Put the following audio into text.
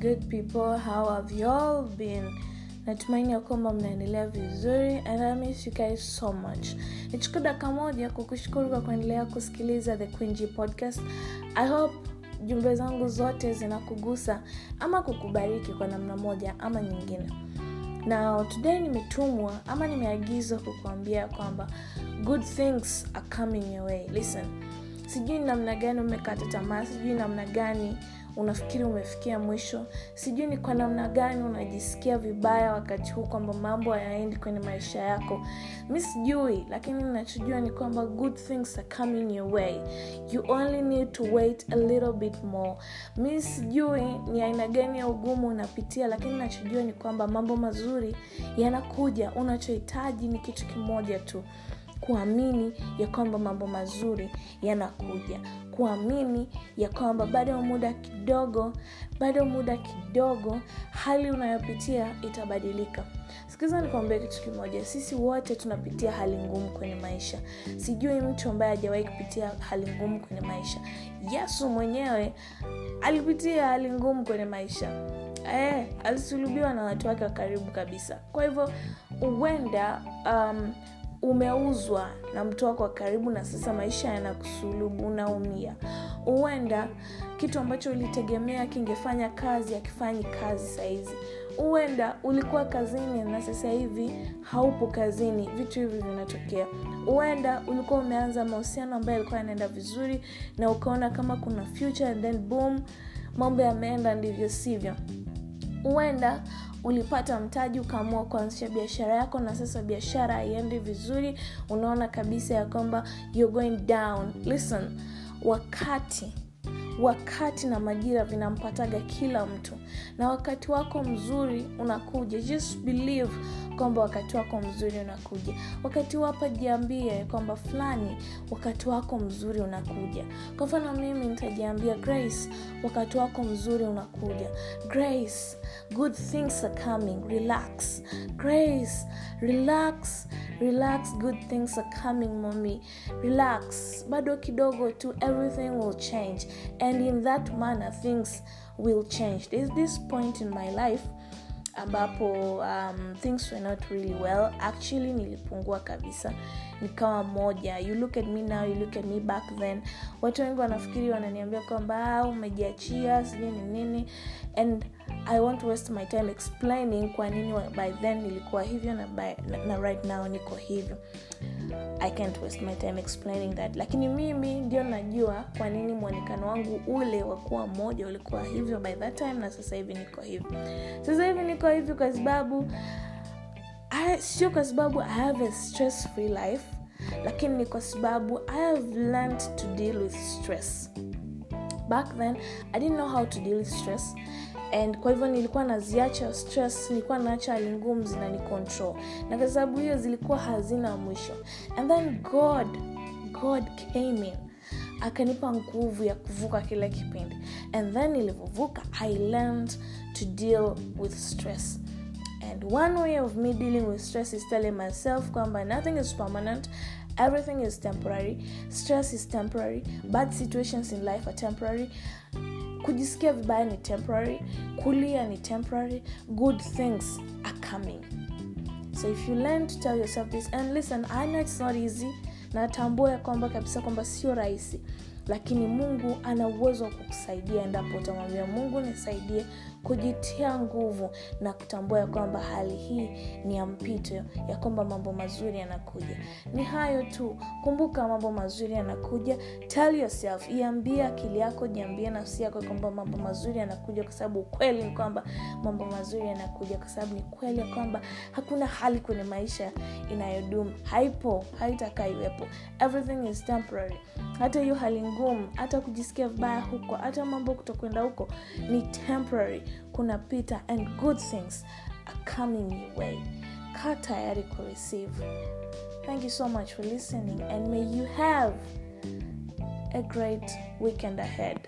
good people how have you all been? Natumaini ya kwamba mnaendelea vizuri and I miss you guys so much. Nichukue dakika moja kukushukuru kwa kuendelea kusikiliza the Queen podcast. I hope jumbe zangu zote zinakugusa ama kukubariki kwa namna moja ama nyingine. Na today nimetumwa ama nimeagizwa kukuambia kwamba good things are coming your way. Listen sijui namna gani umekata tamaa sijui namna gani unafikiri umefikia mwisho. Sijui ni kwa namna gani unajisikia vibaya wakati huu kwamba mambo hayaendi kwenye maisha yako. Mi sijui lakini nachojua ni kwamba good things are coming your way. You only need to wait a little bit more. Mi sijui ni aina gani ya ugumu unapitia lakini nachojua ni kwamba mambo mazuri yanakuja. Unachohitaji ni kitu kimoja tu kuamini ya kwamba mambo mazuri yanakuja. Kuamini ya kwamba bado muda kidogo bado muda kidogo hali unayopitia itabadilika. Sikiza nikuambia kitu kimoja sisi wote tunapitia hali ngumu kwenye maisha. Sijui mtu ambaye hajawahi kupitia hali ngumu kwenye maisha. Yesu mwenyewe alipitia hali ngumu kwenye maisha. E, alisulubiwa na watu wake wa karibu kabisa. Kwa hivyo huenda um, umeuzwa na mtu wako wa karibu na sasa maisha yanakusulubu unaumia. Huenda kitu ambacho ulitegemea kingefanya kazi akifanyi kazi sahizi huenda ulikuwa kazini na sasa hivi haupo kazini vitu hivi vinatokea. Huenda ulikuwa umeanza mahusiano ambayo yalikuwa yanaenda vizuri na ukaona kama kuna future and then boom mambo yameenda ndivyo sivyo. Huenda ulipata mtaji ukaamua kuanzisha biashara yako na sasa biashara haiendi vizuri unaona kabisa ya kwamba you're going down. Listen wakati wakati na majira vinampataga kila mtu. Na wakati wako mzuri unakuja. Just believe kwamba wakati wako mzuri unakuja. Wakati wapa jiambie kwamba fulani wakati wako mzuri unakuja. Kwa mfano mimi nitajiambia grace wakati wako mzuri unakuja. Grace good things are coming. Relax. Grace relax. Relax good things are coming mommy. Relax. Bado kidogo tu everything will change and in that manner things will change. There's this point in my life ambapo um, things were not really well. Actually nilipungua kabisa nikawa moja. You look at me now you look at me back then. Watu wengi wanafikiri wananiambia kwamba umejiachia sijui ni nini. And i won't waste my time explaining kwa nini by then nilikuwa hivyo na, by, na, na right now niko hivyo. I can't waste my time explaining that. Lakini mimi ndio najua kwa nini mwonekano wangu ule wa kuwa mmoja ulikuwa hivyo by that time na sasa hivi niko hivyo. Sasa hivi niko hivyo kwa sababu sio kwa sababu i have a stress free life lakini ni kwa sababu i have learned to deal with stress. Back then i didn't know how to deal with stress. And kwa hivyo nilikuwa naziacha stress nilikuwa naacha hali ngumu zinani control na kwa sababu hiyo zilikuwa hazina mwisho. And then god god came in. Akanipa nguvu ya kuvuka kile kipindi. And then nilivyovuka i learned to deal with stress and one way of me dealing with stress is telling myself kwamba nothing is permanent everything is temporary stress is temporary bad situations in life are temporary kujisikia vibaya ni temporary kulia ni temporary good things are coming. So if you learn to tell yourself this and listen i know it's not easy natambua ya kwamba kabisa kwamba sio rahisi lakini mungu ana uwezo wa kukusaidia endapo utamwambia mungu nisaidie kujitia nguvu na kutambua ya kwamba hali hii ni ya mpito ya kwamba mambo mazuri yanakuja. Ni hayo tu. Kumbuka mambo mazuri yanakuja. Tell yourself iambie akili yako jiambie nafsi yako kwamba mambo mazuri yanakuja kwa sababu ukweli ni kwamba mambo mazuri yanakuja kwa sababu ni kweli ya kwamba hakuna hali kwenye maisha inayodumu. Haipo haitakaa iwepo. Everything is temporary. Hata hiyo hali ngumu hata kujisikia vibaya huko hata mambo kutokwenda huko ni temporary kunapita and good things are coming your way. Kaa tayari kureceive thank you so much for listening and may you have a great weekend ahead